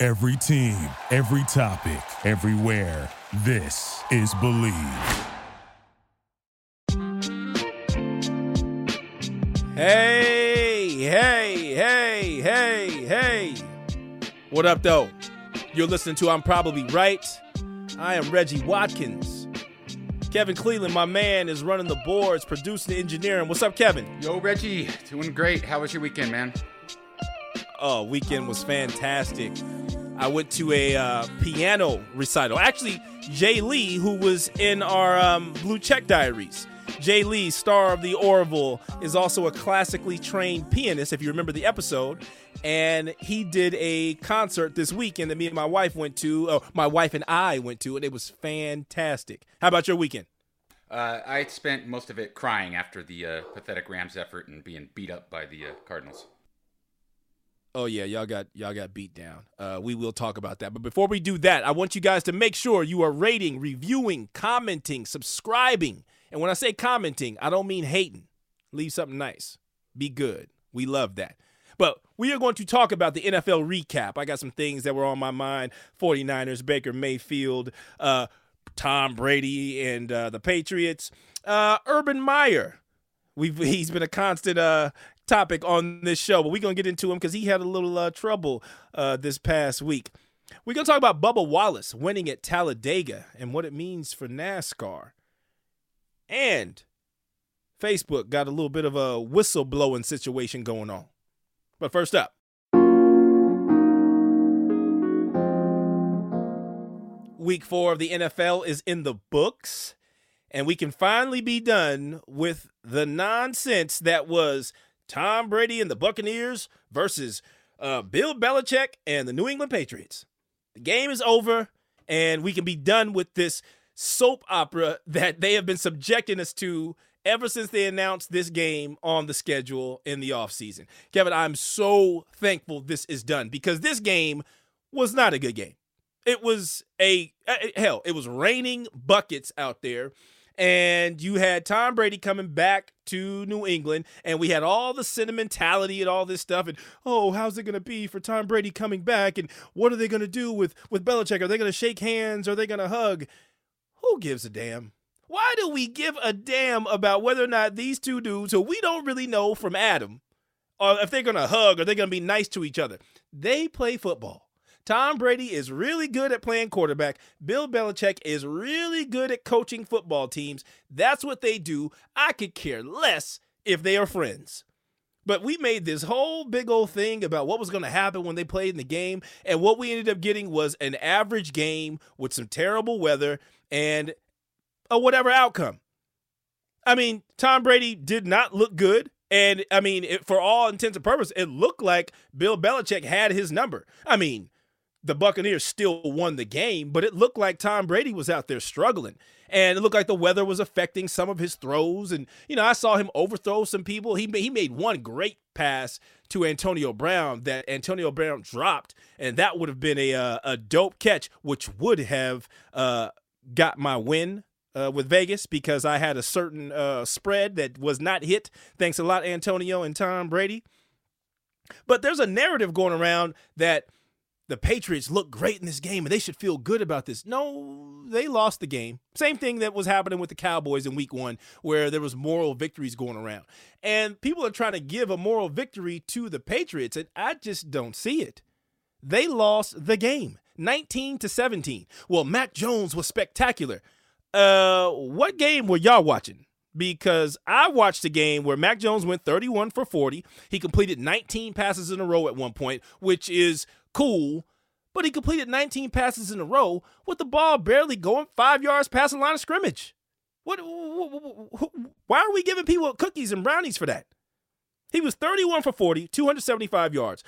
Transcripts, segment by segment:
Every team, every topic, everywhere. This is Bleav. Hey, hey, hey, hey, hey. What up, though? You're listening to I'm Probably Right. I am Reggie Watkins. Kevin Cleveland, my man, is running the boards, producing the engineering. What's up, Kevin? Yo, Reggie, doing great. How was your weekend, man? Oh, weekend was fantastic. I went to a uh, piano recital. Actually, Jay Lee, who was in our um, Blue Check Diaries. Jay Lee, star of the Orville, is also a classically trained pianist, if you remember the episode. And he did a concert this weekend that me and my wife went to, uh, my wife and I went to, and it was fantastic. How about your weekend? Uh, I spent most of it crying after the uh, pathetic Rams effort and being beat up by the uh, Cardinals. Oh yeah, y'all got y'all got beat down. Uh, we will talk about that. But before we do that, I want you guys to make sure you are rating, reviewing, commenting, subscribing. And when I say commenting, I don't mean hating. Leave something nice. Be good. We love that. But we are going to talk about the NFL recap. I got some things that were on my mind 49ers, Baker Mayfield, uh, Tom Brady, and uh, the Patriots. Uh, Urban Meyer. We've, he's been a constant uh, topic on this show, but we're going to get into him because he had a little uh, trouble uh, this past week. We're going to talk about Bubba Wallace winning at Talladega and what it means for NASCAR. And Facebook got a little bit of a whistleblowing situation going on. But first up, week four of the NFL is in the books, and we can finally be done with the nonsense that was Tom Brady and the Buccaneers versus uh, Bill Belichick and the New England Patriots. The game is over, and we can be done with this soap opera that they have been subjecting us to ever since they announced this game on the schedule in the offseason. Kevin, I'm so thankful this is done because this game was not a good game. It was a hell, it was raining buckets out there. And you had Tom Brady coming back to New England, and we had all the sentimentality and all this stuff. And oh, how's it to be for Tom Brady coming back? And what are they to do with with Belichick? Are they to shake hands? Are they to hug? Who gives a damn? Why do we give a damn about whether or not these two dudes, who we don't really know from Adam, or if they're to hug or they're to be nice to each other? They play football. Tom Brady is really good at playing quarterback. Bill Belichick is really good at coaching football teams. That's what they do. I could care less if they are friends. But we made this whole big old thing about what was going to happen when they played in the game. And what we ended up getting was an average game with some terrible weather and a whatever outcome. I mean, Tom Brady did not look good. And I mean, it, for all intents and purposes, it looked like Bill Belichick had his number. I mean, the Buccaneers still won the game, but it looked like Tom Brady was out there struggling. And it looked like the weather was affecting some of his throws. And, you know, I saw him overthrow some people. He, he made one great pass to Antonio Brown that Antonio Brown dropped. And that would have been a, uh, a dope catch, which would have uh, got my win uh, with Vegas because I had a certain uh, spread that was not hit. Thanks a lot, Antonio and Tom Brady. But there's a narrative going around that – the Patriots look great in this game and they should feel good about this. No, they lost the game. Same thing that was happening with the Cowboys in week one, where there was moral victories going around. And people are trying to give a moral victory to the Patriots, and I just don't see it. They lost the game 19 to 17. Well, Mac Jones was spectacular. Uh, what game were y'all watching? because I watched a game where Mac Jones went 31 for 40. He completed 19 passes in a row at one point, which is cool, but he completed 19 passes in a row with the ball barely going five yards past the line of scrimmage. What? Why are we giving people cookies and brownies for that? He was 31 for 40, 275 yards.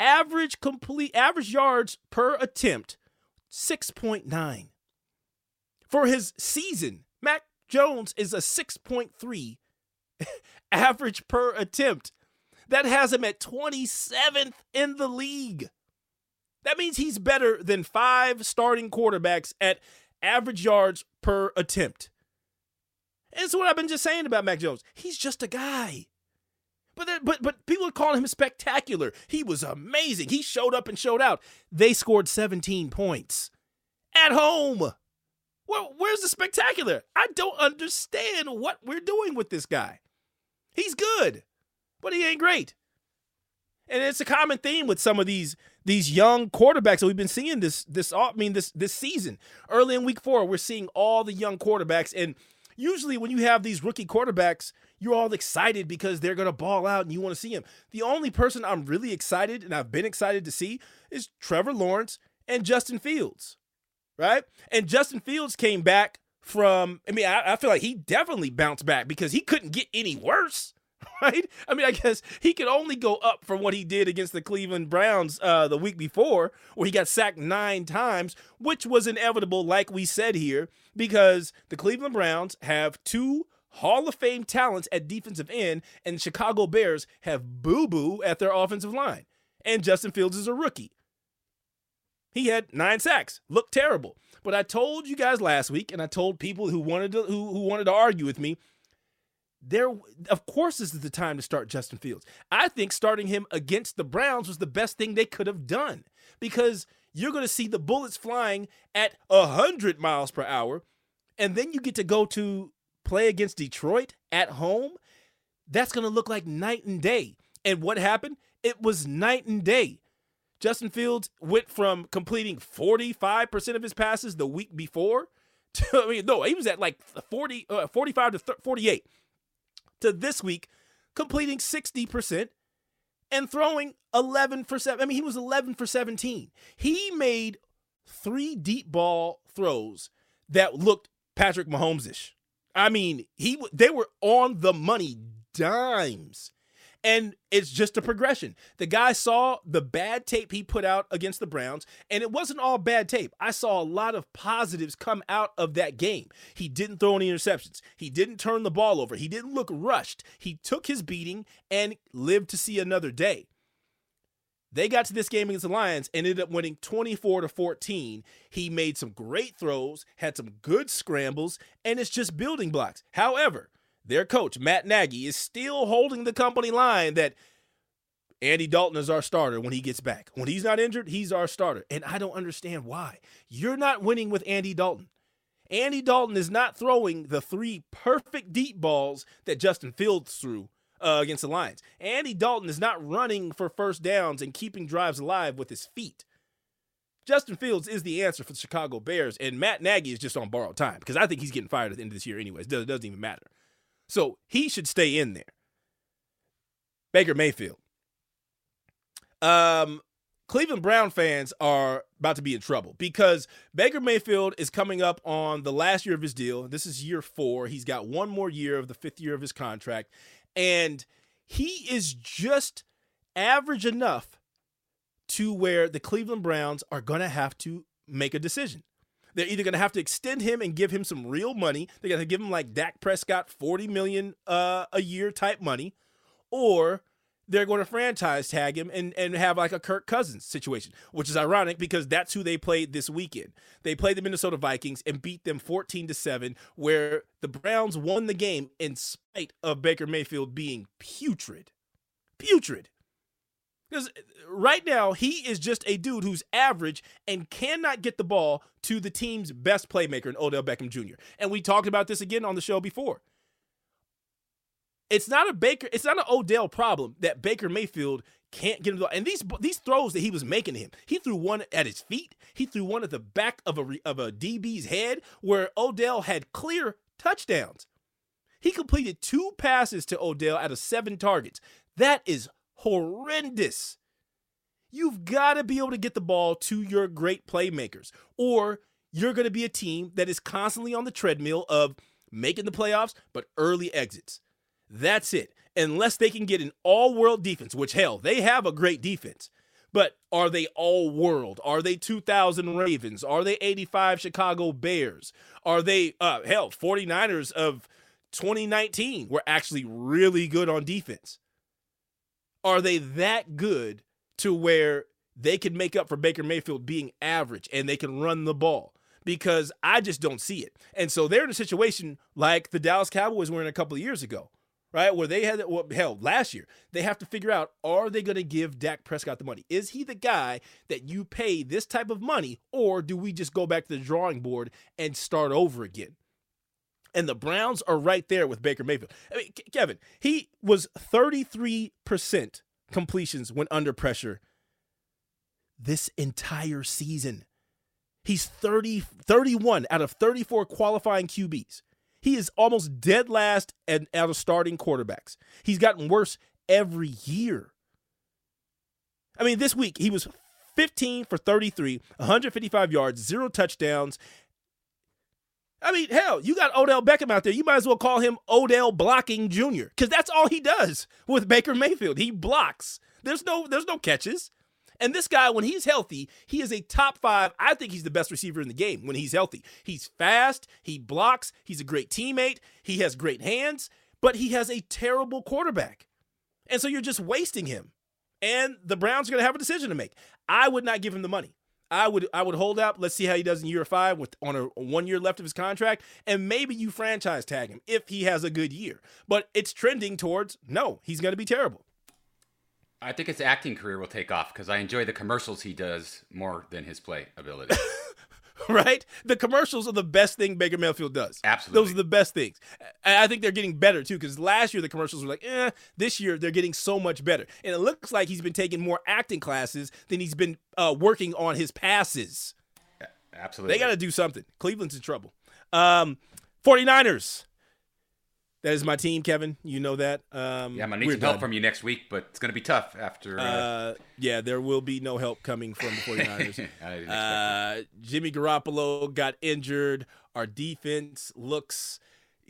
Average complete average yards per attempt 6.9. For his season, Mac Jones is a 6.3 average per attempt. That has him at 27th in the league. That means he's better than five starting quarterbacks at average yards per attempt. And so what I've been just saying about Mac Jones. He's just a guy. But but but people are calling him spectacular. He was amazing. He showed up and showed out. They scored 17 points at home. Where, where's the spectacular? I don't understand what we're doing with this guy. He's good, but he ain't great. And it's a common theme with some of these these young quarterbacks that we've been seeing this this I mean this this season. Early in week 4, we're seeing all the young quarterbacks and usually when you have these rookie quarterbacks, you're all excited because they're going to ball out and you want to see them. The only person I'm really excited and I've been excited to see is Trevor Lawrence and Justin Fields. Right? And Justin Fields came back from I mean, I, I feel like he definitely bounced back because he couldn't get any worse. right? I mean, I guess he could only go up from what he did against the Cleveland Browns uh, the week before, where he got sacked nine times, which was inevitable, like we said here, because the Cleveland Browns have two Hall of Fame talents at defensive end, and the Chicago Bears have boo boo at their offensive line. And Justin Fields is a rookie. He had nine sacks, looked terrible. But I told you guys last week, and I told people who wanted to who, who wanted to argue with me there of course this is the time to start Justin Fields. I think starting him against the Browns was the best thing they could have done because you're going to see the bullets flying at 100 miles per hour and then you get to go to play against Detroit at home. That's going to look like night and day. And what happened? It was night and day. Justin Fields went from completing 45% of his passes the week before to, I mean, no, he was at like 40, uh, 45 to 30, 48 to this week, completing 60% and throwing 11 for 7. I mean, he was 11 for 17. He made three deep ball throws that looked Patrick Mahomes-ish. I mean, he they were on the money dimes. And it's just a progression. The guy saw the bad tape he put out against the Browns, and it wasn't all bad tape. I saw a lot of positives come out of that game. He didn't throw any interceptions, he didn't turn the ball over, he didn't look rushed. He took his beating and lived to see another day. They got to this game against the Lions and ended up winning 24 to 14. He made some great throws, had some good scrambles, and it's just building blocks. However, their coach, Matt Nagy, is still holding the company line that Andy Dalton is our starter when he gets back. When he's not injured, he's our starter. And I don't understand why. You're not winning with Andy Dalton. Andy Dalton is not throwing the three perfect deep balls that Justin Fields threw uh, against the Lions. Andy Dalton is not running for first downs and keeping drives alive with his feet. Justin Fields is the answer for the Chicago Bears, and Matt Nagy is just on borrowed time because I think he's getting fired at the end of this year, anyways. It doesn't even matter. So he should stay in there. Baker Mayfield. Um, Cleveland Brown fans are about to be in trouble because Baker Mayfield is coming up on the last year of his deal. This is year four. He's got one more year of the fifth year of his contract. And he is just average enough to where the Cleveland Browns are going to have to make a decision. They're either going to have to extend him and give him some real money. They're going to give him like Dak Prescott, 40 million uh, a year type money, or they're going to franchise tag him and, and have like a Kirk Cousins situation, which is ironic because that's who they played this weekend. They played the Minnesota Vikings and beat them 14 to 7, where the Browns won the game in spite of Baker Mayfield being putrid. Putrid. Because uh, right now, he is just a dude who's average and cannot get the ball to the team's best playmaker in Odell Beckham Jr. And we talked about this again on the show before. It's not a Baker, it's not an Odell problem that Baker Mayfield can't get him the and these these throws that he was making to him. He threw one at his feet, he threw one at the back of a of a DB's head where Odell had clear touchdowns. He completed two passes to Odell out of seven targets. That is horrendous. You've got to be able to get the ball to your great playmakers, or you're going to be a team that is constantly on the treadmill of making the playoffs, but early exits. That's it. Unless they can get an all world defense, which hell, they have a great defense. But are they all world? Are they 2000 Ravens? Are they 85 Chicago Bears? Are they, uh, hell, 49ers of 2019 were actually really good on defense? Are they that good to where they can make up for Baker Mayfield being average and they can run the ball? Because I just don't see it. And so they're in a situation like the Dallas Cowboys were in a couple of years ago right? Where they had, well, hell, last year, they have to figure out are they going to give Dak Prescott the money? Is he the guy that you pay this type of money, or do we just go back to the drawing board and start over again? And the Browns are right there with Baker Mayfield. I mean, Kevin, he was 33% completions when under pressure this entire season. He's 30, 31 out of 34 qualifying QBs. He is almost dead last and out of starting quarterbacks. He's gotten worse every year. I mean, this week he was 15 for 33, 155 yards, zero touchdowns. I mean, hell, you got Odell Beckham out there. You might as well call him Odell Blocking Jr. because that's all he does with Baker Mayfield. He blocks. There's no, there's no catches. And this guy, when he's healthy, he is a top five. I think he's the best receiver in the game when he's healthy. He's fast, he blocks, he's a great teammate, he has great hands, but he has a terrible quarterback. And so you're just wasting him. And the Browns are going to have a decision to make. I would not give him the money. I would I would hold out. Let's see how he does in year five with on a one year left of his contract, and maybe you franchise tag him if he has a good year. But it's trending towards no, he's going to be terrible. I think his acting career will take off because I enjoy the commercials he does more than his play ability. right? The commercials are the best thing Baker Mayfield does. Absolutely. Those are the best things. I think they're getting better too because last year the commercials were like, eh. This year they're getting so much better. And it looks like he's been taking more acting classes than he's been uh, working on his passes. Absolutely. They got to do something. Cleveland's in trouble. Um, 49ers. That is my team, Kevin. You know that. Um, yeah, I'm gonna need some done. help from you next week, but it's gonna be tough after. Uh... Uh, yeah, there will be no help coming from the 49ers. uh, Jimmy Garoppolo got injured. Our defense looks,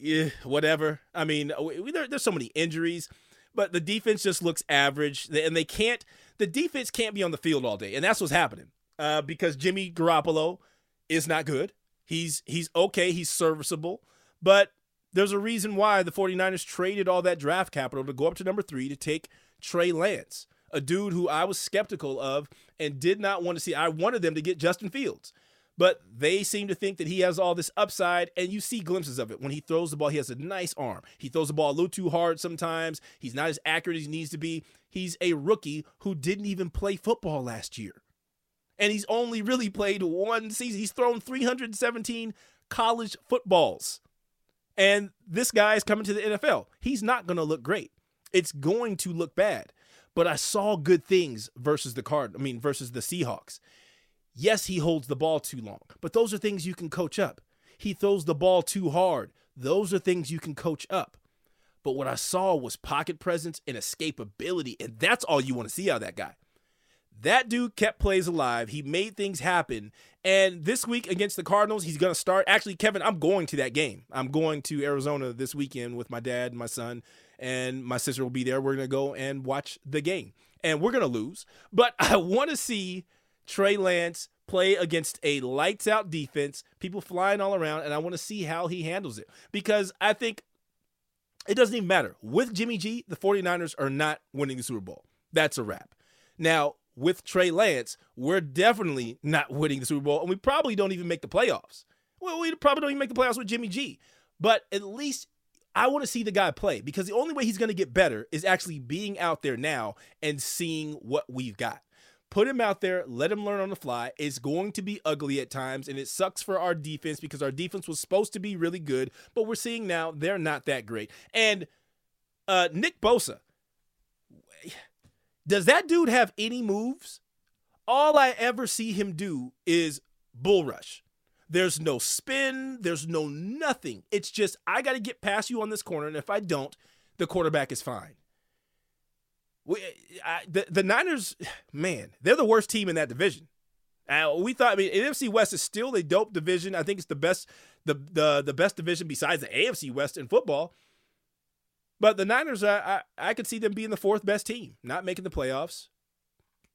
eh, whatever. I mean, we, there, there's so many injuries, but the defense just looks average, and they can't. The defense can't be on the field all day, and that's what's happening. Uh, because Jimmy Garoppolo is not good. He's he's okay. He's serviceable, but there's a reason why the 49ers traded all that draft capital to go up to number three to take Trey Lance, a dude who I was skeptical of and did not want to see. I wanted them to get Justin Fields, but they seem to think that he has all this upside, and you see glimpses of it. When he throws the ball, he has a nice arm. He throws the ball a little too hard sometimes. He's not as accurate as he needs to be. He's a rookie who didn't even play football last year. And he's only really played one season. He's thrown 317 college footballs. And this guy is coming to the NFL. He's not going to look great. It's going to look bad. But I saw good things versus the card. I mean, versus the Seahawks. Yes, he holds the ball too long, but those are things you can coach up. He throws the ball too hard. Those are things you can coach up. But what I saw was pocket presence and escapability, and that's all you want to see out of that guy. That dude kept plays alive. He made things happen. And this week against the Cardinals, he's going to start. Actually, Kevin, I'm going to that game. I'm going to Arizona this weekend with my dad my son, and my sister will be there. We're going to go and watch the game. And we're going to lose. But I want to see Trey Lance play against a lights out defense, people flying all around, and I want to see how he handles it. Because I think it doesn't even matter. With Jimmy G, the 49ers are not winning the Super Bowl. That's a wrap. Now, with Trey Lance, we're definitely not winning the Super Bowl, and we probably don't even make the playoffs. Well, we probably don't even make the playoffs with Jimmy G. But at least I want to see the guy play because the only way he's going to get better is actually being out there now and seeing what we've got. Put him out there, let him learn on the fly. It's going to be ugly at times, and it sucks for our defense because our defense was supposed to be really good, but we're seeing now they're not that great. And uh, Nick Bosa, does that dude have any moves? All I ever see him do is bull rush. There's no spin, there's no nothing. It's just, I got to get past you on this corner, and if I don't, the quarterback is fine. We, I, the, the Niners, man, they're the worst team in that division. Uh, we thought, I mean, NFC West is still a dope division. I think it's the best, the the the best division besides the AFC West in football. But the Niners, I, I, I could see them being the fourth best team, not making the playoffs.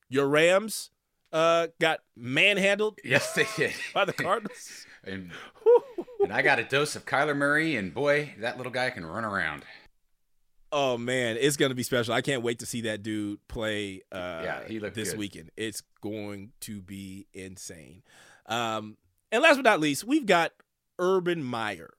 Your Rams uh, got manhandled Yes, they did. by the Cardinals. and, and I got a dose of Kyler Murray, and boy, that little guy can run around. Oh man, it's gonna be special. I can't wait to see that dude play. Uh, Yeah, he looked this good. weekend. It's going to be insane. Um, and last but not least, we've got Urban Meyer.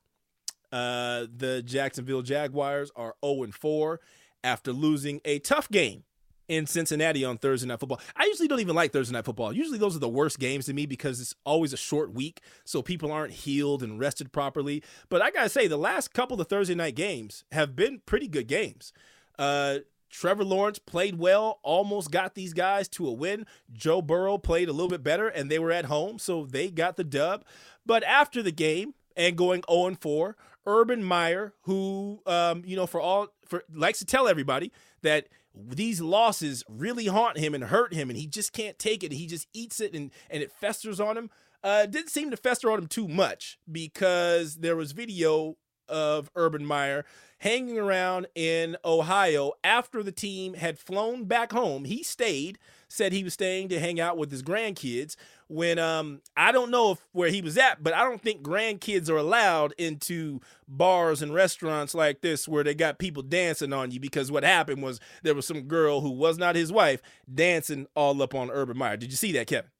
Uh, the Jacksonville Jaguars are 0 4 after losing a tough game in Cincinnati on Thursday Night Football. I usually don't even like Thursday Night Football. Usually those are the worst games to me because it's always a short week, so people aren't healed and rested properly. But I gotta say, the last couple of Thursday night games have been pretty good games. Uh, Trevor Lawrence played well, almost got these guys to a win. Joe Burrow played a little bit better, and they were at home, so they got the dub. But after the game and going 0 4, Urban Meyer, who um, you know, for all for likes to tell everybody that these losses really haunt him and hurt him, and he just can't take it. He just eats it, and and it festers on him. Uh, didn't seem to fester on him too much because there was video of Urban Meyer hanging around in Ohio after the team had flown back home. He stayed, said he was staying to hang out with his grandkids. When um I don't know if where he was at, but I don't think grandkids are allowed into bars and restaurants like this where they got people dancing on you because what happened was there was some girl who was not his wife dancing all up on Urban Meyer. Did you see that, Kevin?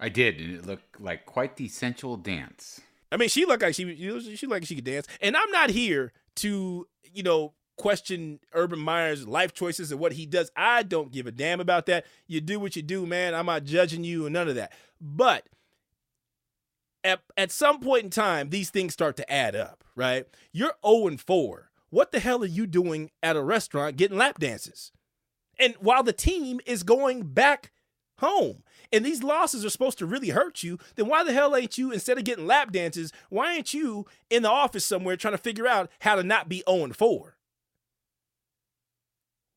I did, and it looked like quite the sensual dance. I mean, she looked like she she looked like she could dance. And I'm not here to, you know, question Urban Meyer's life choices and what he does. I don't give a damn about that. You do what you do, man. I'm not judging you and none of that. But at, at some point in time, these things start to add up, right? You're 0 and 4. What the hell are you doing at a restaurant getting lap dances? And while the team is going back home and these losses are supposed to really hurt you, then why the hell ain't you, instead of getting lap dances, why ain't you in the office somewhere trying to figure out how to not be 0 4?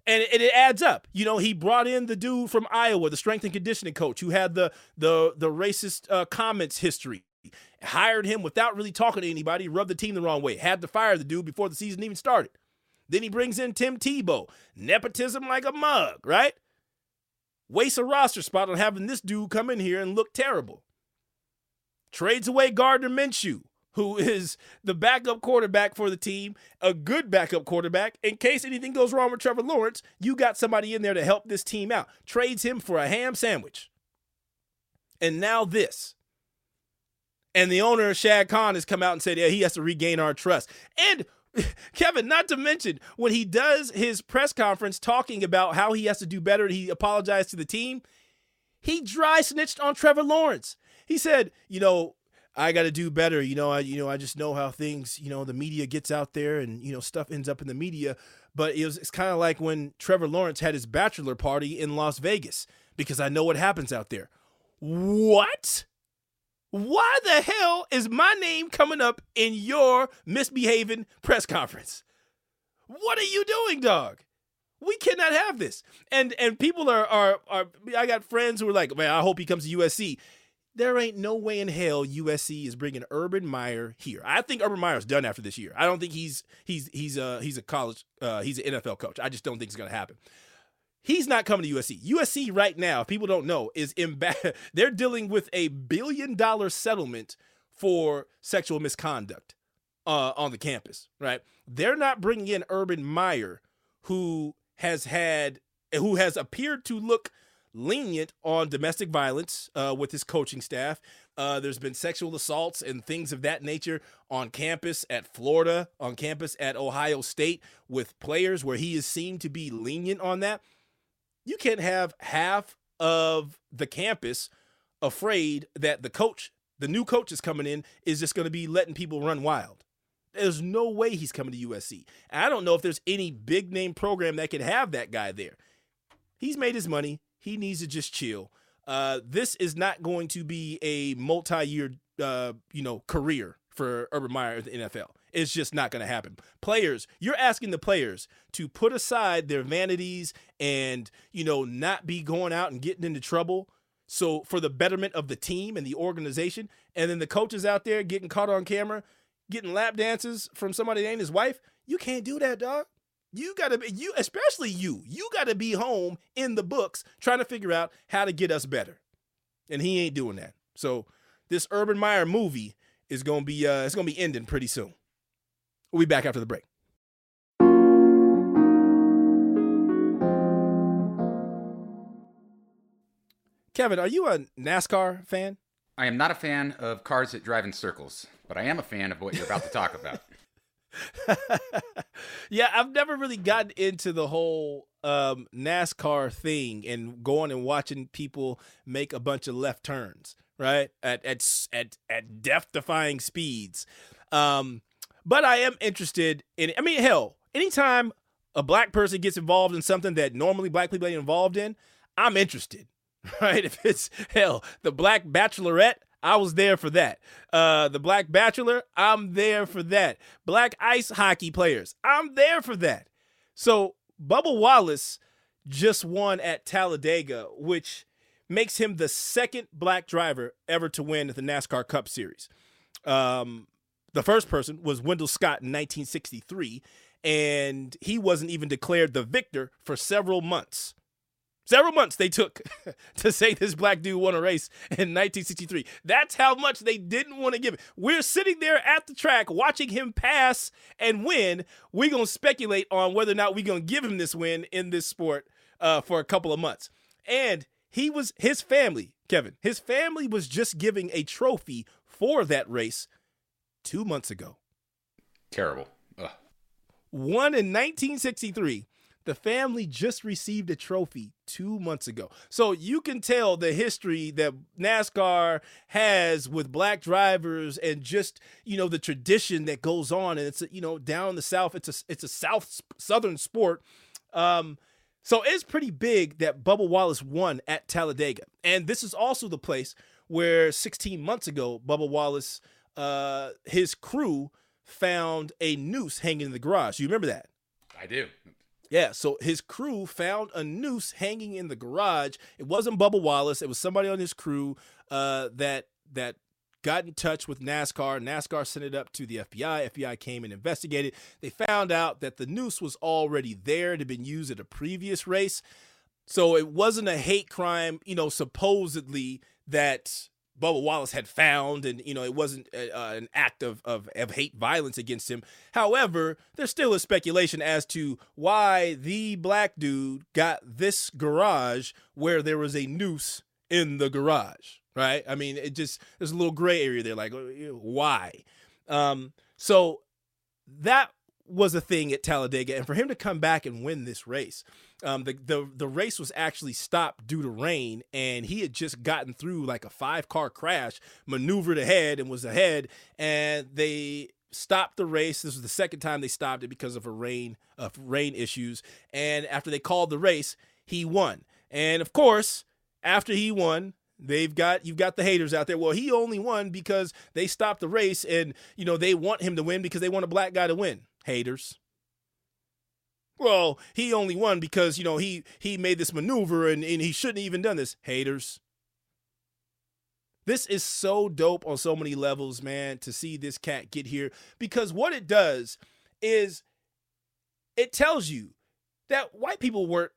And it, it adds up. You know, he brought in the dude from Iowa, the strength and conditioning coach, who had the the the racist uh, comments history. Hired him without really talking to anybody, rubbed the team the wrong way, had to fire the dude before the season even started. Then he brings in Tim Tebow, nepotism like a mug, right? Waste a roster spot on having this dude come in here and look terrible. Trades away Gardner Minshew, who is the backup quarterback for the team, a good backup quarterback. In case anything goes wrong with Trevor Lawrence, you got somebody in there to help this team out. Trades him for a ham sandwich. And now this. And the owner, Shad Khan, has come out and said, yeah, he has to regain our trust. And Kevin, not to mention when he does his press conference talking about how he has to do better, he apologized to the team. He dry snitched on Trevor Lawrence. He said, you know, I got to do better. You know, I you know I just know how things. You know, the media gets out there, and you know stuff ends up in the media. But it was it's kind of like when Trevor Lawrence had his bachelor party in Las Vegas because I know what happens out there. What? Why the hell is my name coming up in your misbehaving press conference? What are you doing, dog? We cannot have this. And and people are are are I got friends who are like, "Man, I hope he comes to USC." There ain't no way in hell USC is bringing Urban Meyer here. I think Urban Meyer's done after this year. I don't think he's he's he's uh he's a college uh he's an NFL coach. I just don't think it's going to happen. He's not coming to USC. USC right now, if people don't know, is in bad. They're dealing with a billion dollar settlement for sexual misconduct uh, on the campus. Right? They're not bringing in Urban Meyer, who has had, who has appeared to look lenient on domestic violence uh, with his coaching staff. Uh, there's been sexual assaults and things of that nature on campus at Florida, on campus at Ohio State with players where he is seen to be lenient on that you can't have half of the campus afraid that the coach, the new coach is coming in, is just going to be letting people run wild. There's no way he's coming to USC. I don't know if there's any big name program that could have that guy there. He's made his money. He needs to just chill. Uh, this is not going to be a multi-year, uh, you know, career for Urban Meyer at the NFL. It's just not going to happen. Players, you're asking the players to put aside their vanities and, you know, not be going out and getting into trouble. So for the betterment of the team and the organization, and then the coaches out there getting caught on camera, getting lap dances from somebody that ain't his wife, you can't do that, dog. You gotta be you, especially you. You gotta be home in the books trying to figure out how to get us better, and he ain't doing that. So this Urban Meyer movie is gonna be uh, it's gonna be ending pretty soon. We'll be back after the break. Kevin, are you a NASCAR fan? I am not a fan of cars that drive in circles, but I am a fan of what you're about to talk about. yeah, I've never really gotten into the whole um, NASCAR thing and going and watching people make a bunch of left turns, right? At at at at death-defying speeds. Um, but I am interested in. I mean, hell, anytime a black person gets involved in something that normally black people ain't involved in, I'm interested. Right? If it's hell, the Black Bachelorette, I was there for that. Uh, the Black Bachelor, I'm there for that. Black ice hockey players, I'm there for that. So Bubba Wallace just won at Talladega, which makes him the second black driver ever to win the NASCAR Cup Series. Um, the first person was Wendell Scott in 1963, and he wasn't even declared the victor for several months. Several months they took to say this black dude won a race in 1963. That's how much they didn't want to give it. We're sitting there at the track watching him pass and win. We're going to speculate on whether or not we're going to give him this win in this sport uh, for a couple of months. And he was, his family, Kevin, his family was just giving a trophy for that race two months ago. Terrible. Ugh. Won in 1963 the family just received a trophy two months ago. So you can tell the history that NASCAR has with black drivers and just, you know, the tradition that goes on. And it's, you know, down the South, it's a, it's a South Southern sport. Um, so it's pretty big that Bubba Wallace won at Talladega. And this is also the place where 16 months ago, Bubba Wallace, uh, his crew found a noose hanging in the garage. You remember that? I do. Yeah, so his crew found a noose hanging in the garage. It wasn't Bubba Wallace. It was somebody on his crew uh, that that got in touch with NASCAR. NASCAR sent it up to the FBI. FBI came and investigated. They found out that the noose was already there. It had been used at a previous race. So it wasn't a hate crime, you know, supposedly that Bubba Wallace had found, and you know it wasn't uh, an act of, of of hate violence against him. However, there's still a speculation as to why the black dude got this garage where there was a noose in the garage. Right? I mean, it just there's a little gray area there, like uh, why. Um, so that was a thing at Talladega, and for him to come back and win this race, um, the the the race was actually stopped due to rain, and he had just gotten through like a five car crash, maneuvered ahead, and was ahead, and they stopped the race. This was the second time they stopped it because of a rain of rain issues, and after they called the race, he won, and of course, after he won, They've got you've got the haters out there. Well, he only won because they stopped the race and you know they want him to win because they want a black guy to win haters. Well, he only won because, you know, he he made this maneuver and, and he shouldn't even done this. Haters. This is so dope on so many levels, man, to see this cat get here. Because what it does is it tells you that white people weren't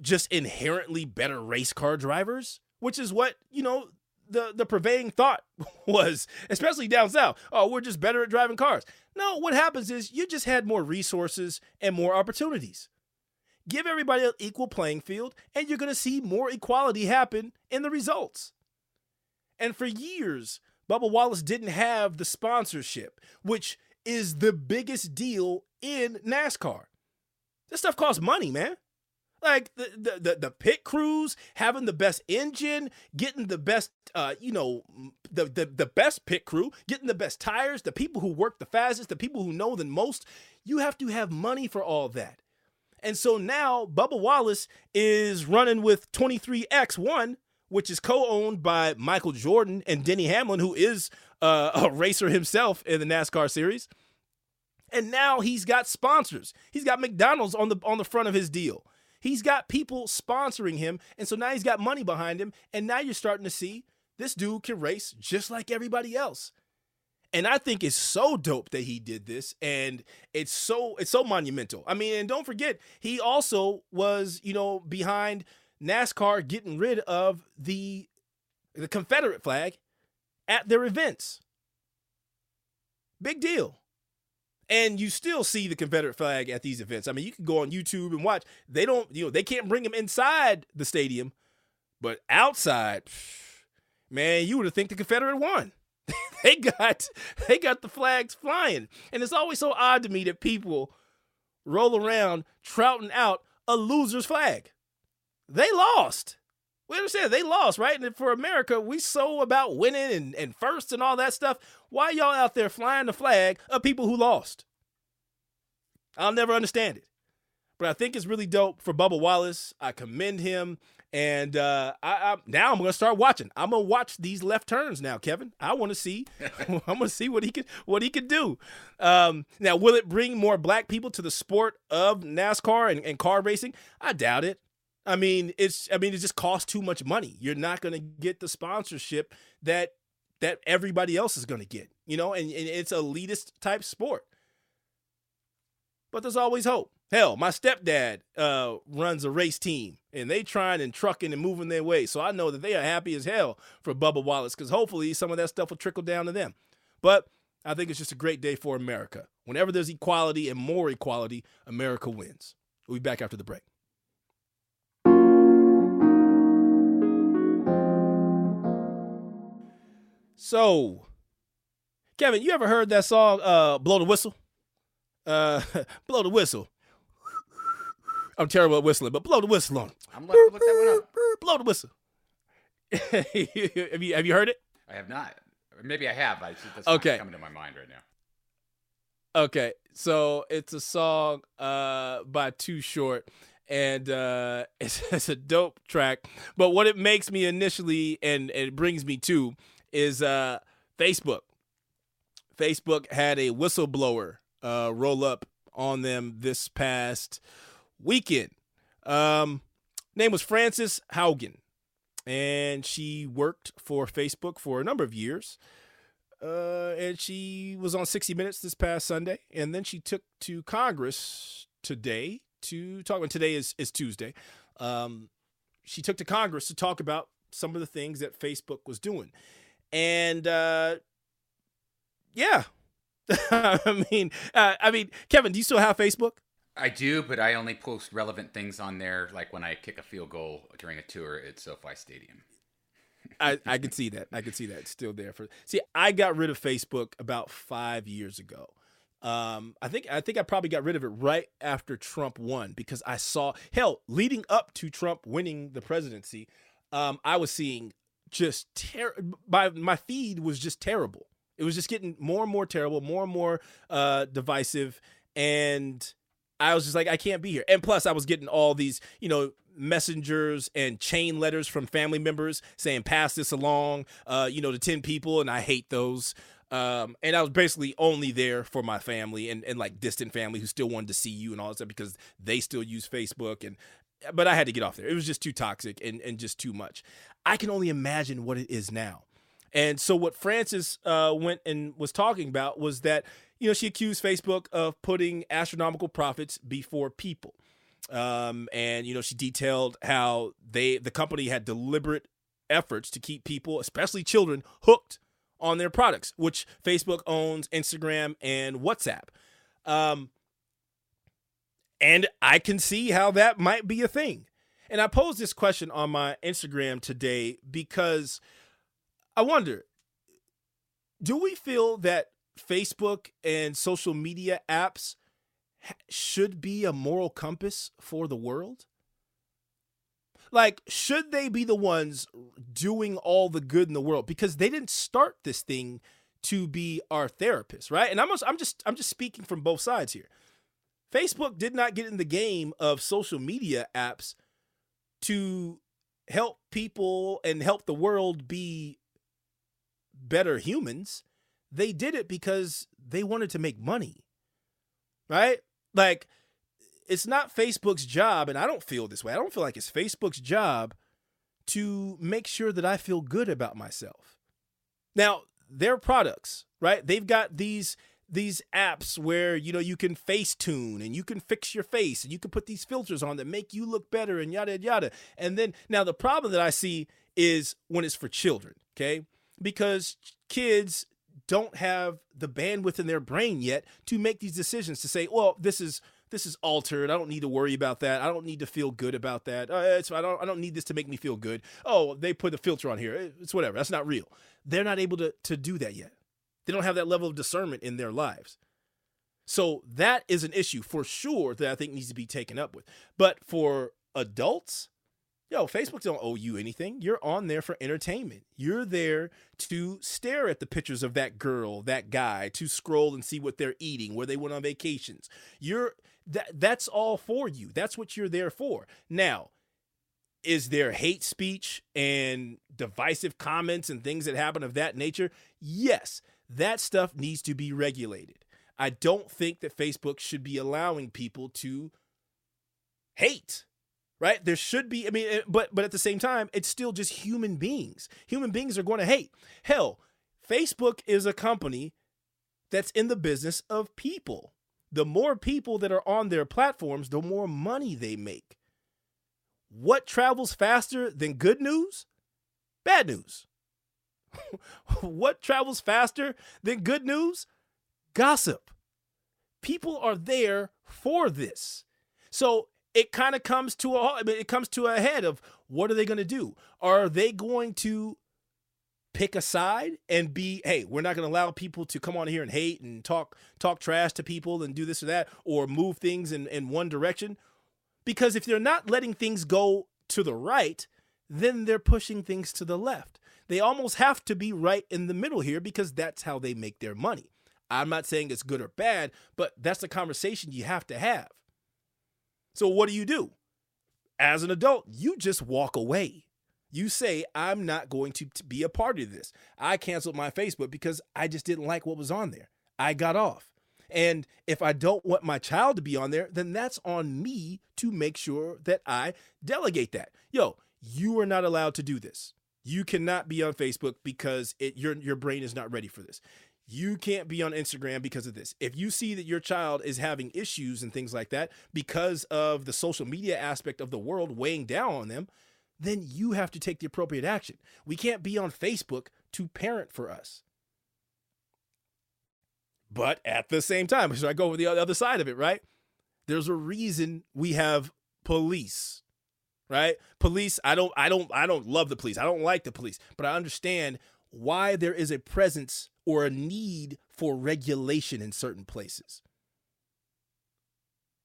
just inherently better race car drivers, which is what, you know, the the pervading thought was, especially down south. Oh, we're just better at driving cars. No, what happens is you just had more resources and more opportunities. Give everybody an equal playing field, and you're going to see more equality happen in the results. And for years, Bubba Wallace didn't have the sponsorship, which is the biggest deal in NASCAR. This stuff costs money, man. Like the, the the pit crews having the best engine, getting the best uh, you know, the, the the best pit crew, getting the best tires, the people who work the fastest, the people who know the most. You have to have money for all that. And so now Bubba Wallace is running with 23X1, which is co-owned by Michael Jordan and Denny Hamlin, who is uh, a racer himself in the NASCAR series. And now he's got sponsors. He's got McDonald's on the on the front of his deal. He's got people sponsoring him. And so now he's got money behind him. And now you're starting to see this dude can race just like everybody else. And I think it's so dope that he did this and it's so it's so monumental. I mean, and don't forget, he also was, you know, behind NASCAR getting rid of the the Confederate flag at their events. Big deal. And you still see the Confederate flag at these events. I mean, you can go on YouTube and watch. They don't, you know, they can't bring them inside the stadium, but outside, man, you would have think the Confederate won. they got they got the flags flying. And it's always so odd to me that people roll around trouting out a loser's flag. They lost. We understand they lost, right? And for America, we so about winning and, and first and all that stuff. Why y'all out there flying the flag of people who lost? I'll never understand it. But I think it's really dope for Bubba Wallace. I commend him. And uh, I, I, now I'm gonna start watching. I'm gonna watch these left turns now, Kevin. I want to see. I'm gonna see what he could what he could do. Um, now, will it bring more black people to the sport of NASCAR and, and car racing? I doubt it. I mean, it's I mean, it just costs too much money. You're not going to get the sponsorship that that everybody else is going to get, you know, and, and it's elitist type sport. But there's always hope. Hell, my stepdad uh, runs a race team, and they trying and trucking and moving their way. So I know that they are happy as hell for Bubba Wallace because hopefully some of that stuff will trickle down to them. But I think it's just a great day for America. Whenever there's equality and more equality, America wins. We'll be back after the break. So, Kevin, you ever heard that song, uh, Blow the Whistle? Uh, blow the whistle. I'm terrible at whistling, but blow the whistle on. I'm to look that one up. Blow the whistle. have you have you heard it? I have not. Maybe I have. I that's Okay. not coming to my mind right now. Okay, so it's a song uh, by Too Short, and uh, it's, it's a dope track. But what it makes me initially, and, and it brings me to, is uh, Facebook. Facebook had a whistleblower uh, roll up on them this past weekend. Um, name was Frances Haugen, and she worked for Facebook for a number of years. Uh, and she was on 60 Minutes this past Sunday, and then she took to Congress today to talk. And today is is Tuesday. Um, she took to Congress to talk about some of the things that Facebook was doing, and uh, yeah, I mean, uh, I mean, Kevin, do you still have Facebook? I do, but I only post relevant things on there, like when I kick a field goal during a tour at SoFi Stadium. I, I could see that. I could see that it's still there for. See, I got rid of Facebook about five years ago. Um, I think I think I probably got rid of it right after Trump won because I saw hell leading up to Trump winning the presidency. Um, I was seeing just ter- my my feed was just terrible. It was just getting more and more terrible, more and more uh, divisive, and I was just like, I can't be here. And plus, I was getting all these, you know, messengers and chain letters from family members saying, pass this along, uh, you know, to 10 people. And I hate those. Um, and I was basically only there for my family and, and like distant family who still wanted to see you and all that stuff because they still use Facebook. And, but I had to get off there. It was just too toxic and, and just too much. I can only imagine what it is now. And so what Frances uh, went and was talking about was that you know she accused Facebook of putting astronomical profits before people, um, and you know she detailed how they the company had deliberate efforts to keep people, especially children, hooked on their products, which Facebook owns Instagram and WhatsApp. Um, and I can see how that might be a thing. And I posed this question on my Instagram today because I wonder do we feel that Facebook and social media apps should be a moral compass for the world? Like, should they be the ones doing all the good in the world? Because they didn't start this thing to be our therapist, right? And I'm just, I'm just I'm just speaking from both sides here. Facebook did not get in the game of social media apps to help people and help the world be better humans. They did it because they wanted to make money. Right? Like it's not Facebook's job and I don't feel this way. I don't feel like it's Facebook's job to make sure that I feel good about myself. Now, their products, right? They've got these these apps where you know you can face tune and you can fix your face and you can put these filters on that make you look better and yada yada. And then now the problem that I see is when it's for children, okay? Because kids don't have the bandwidth in their brain yet to make these decisions to say, well, this is this is altered. I don't need to worry about that. I don't need to feel good about that. Uh, I don't I don't need this to make me feel good. Oh, they put a filter on here. It's whatever. That's not real. They're not able to to do that yet. They don't have that level of discernment in their lives. So that is an issue for sure that I think needs to be taken up with. But for adults, Yo, Facebook don't owe you anything. You're on there for entertainment. You're there to stare at the pictures of that girl, that guy, to scroll and see what they're eating, where they went on vacations. You're that that's all for you. That's what you're there for. Now, is there hate speech and divisive comments and things that happen of that nature? Yes, that stuff needs to be regulated. I don't think that Facebook should be allowing people to hate right? There should be i mean eh, but but at the same time it's still just human beings. Human beings are going to hate. Hell facebook is a company that's in the business of people. The more people that are on their platforms the more money they make. What travels faster than good news? Bad news what travels faster than good news? Gossip. People are there for this. So it kind of comes to a it comes to a head of what are they going to do? Are they going to pick a side and be hey we're not going to allow people to come on here and hate and talk talk trash to people and do this or that or move things in, in one direction? Because if they're not letting things go to the right then they're pushing things to the left they almost have to be right in the middle here because that's how they make their money i'm not saying it's good or bad but that's the conversation you have to have so what do you do? As an adult, you just walk away. You say, I'm not going to, be a part of this. I canceled my Facebook because I just didn't like what was on there. I got off. And if I don't want my child to be on there, then that's on me to make sure that I delegate that. Yo, you are not allowed to do this. You cannot be on Facebook because it, your your brain is not ready for this you can't be on Instagram because of this. If you see that your child is having issues and things like that because of the social media aspect of the world weighing down on them, then you have to take the appropriate action. We can't be on Facebook to parent for us. But at the same time, so I go over the other side of it, right? There's a reason we have police right police i don't i don't i don't love the police i don't like the police but i understand why there is a presence or a need for regulation in certain places.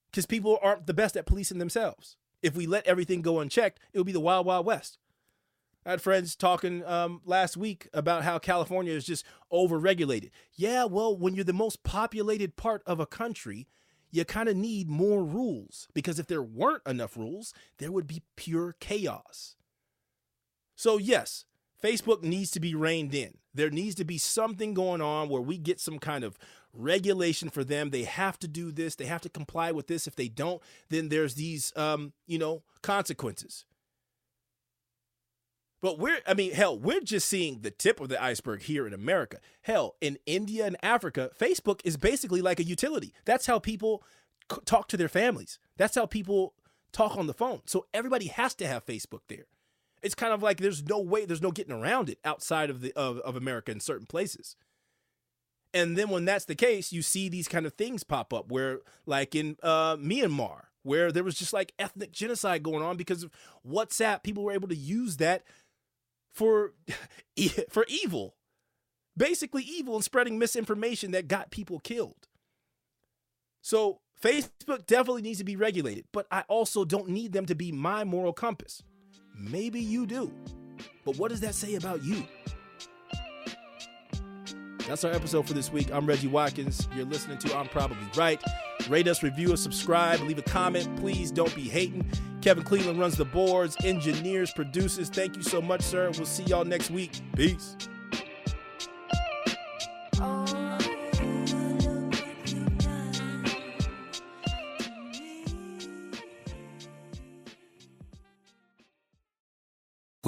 Because people aren't the best at policing themselves. If we let everything go unchecked, it would be the wild, wild west. I had friends talking um, last week about how California is just overregulated. Yeah, well, when you're the most populated part of a country, you kind of need more rules because if there weren't enough rules, there would be pure chaos. So, yes, Facebook needs to be reined in. There needs to be something going on where we get some kind of regulation for them. They have to do this. They have to comply with this. If they don't, then there's these, um, you know, consequences. But we're, I mean, hell, we're just seeing the tip of the iceberg here in America. Hell, in India and Africa, Facebook is basically like a utility. That's how people talk to their families. That's how people talk on the phone. So everybody has to have Facebook there. It's kind of like there's no way, there's no getting around it outside of the of, of America in certain places. And then when that's the case, you see these kind of things pop up where, like in uh, Myanmar, where there was just like ethnic genocide going on because of WhatsApp. People were able to use that for for evil, basically evil and spreading misinformation that got people killed. So Facebook definitely needs to be regulated, but I also don't need them to be my moral compass. Maybe you do. But what does that say about you? That's our episode for this week. I'm Reggie Watkins. You're listening to I'm Probably Right. Rate us, review us, subscribe, leave a comment. Please don't be hating. Kevin Cleveland runs the boards, engineers, produces. Thank you so much, sir. We'll see y'all next week. Peace.